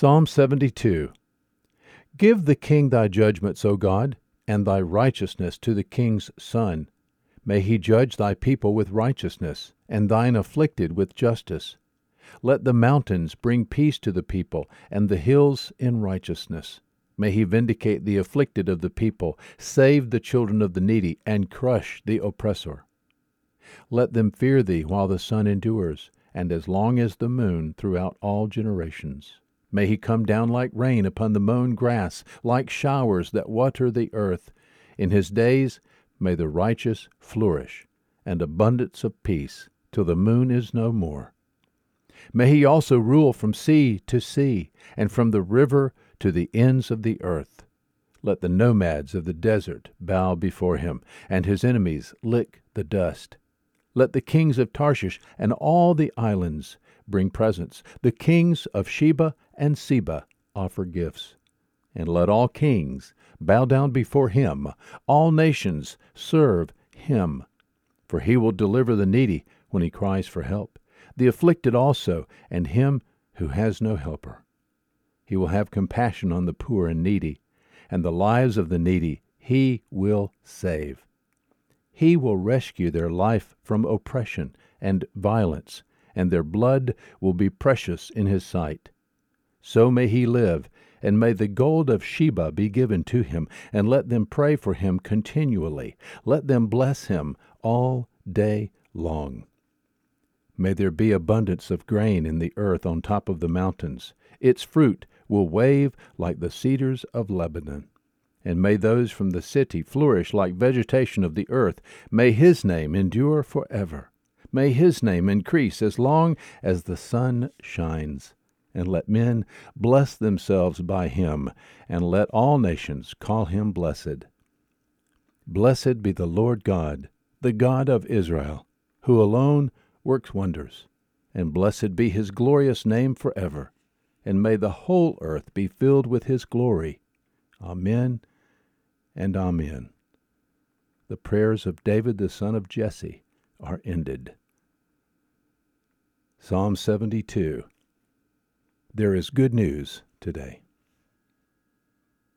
Psalm 72 Give the king thy judgments, O God, and thy righteousness to the king's son. May he judge thy people with righteousness, and thine afflicted with justice. Let the mountains bring peace to the people, and the hills in righteousness. May he vindicate the afflicted of the people, save the children of the needy, and crush the oppressor. Let them fear thee while the sun endures, and as long as the moon throughout all generations. May he come down like rain upon the mown grass, like showers that water the earth. In his days may the righteous flourish, and abundance of peace, till the moon is no more. May he also rule from sea to sea, and from the river to the ends of the earth. Let the nomads of the desert bow before him, and his enemies lick the dust. Let the kings of Tarshish and all the islands bring presents. The kings of Sheba and Seba offer gifts. And let all kings bow down before him, all nations serve him. For he will deliver the needy when he cries for help, the afflicted also, and him who has no helper. He will have compassion on the poor and needy, and the lives of the needy he will save. He will rescue their life from oppression and violence, and their blood will be precious in his sight. So may he live, and may the gold of Sheba be given to him, and let them pray for him continually. Let them bless him all day long. May there be abundance of grain in the earth on top of the mountains. Its fruit will wave like the cedars of Lebanon. And may those from the city flourish like vegetation of the earth. May his name endure forever. May his name increase as long as the sun shines and let men bless themselves by him, and let all nations call him blessed. Blessed be the Lord God, the God of Israel, who alone works wonders, and blessed be his glorious name forever, and may the whole earth be filled with his glory. Amen and Amen. The prayers of David the son of Jesse are ended. Psalm 72 there is good news today.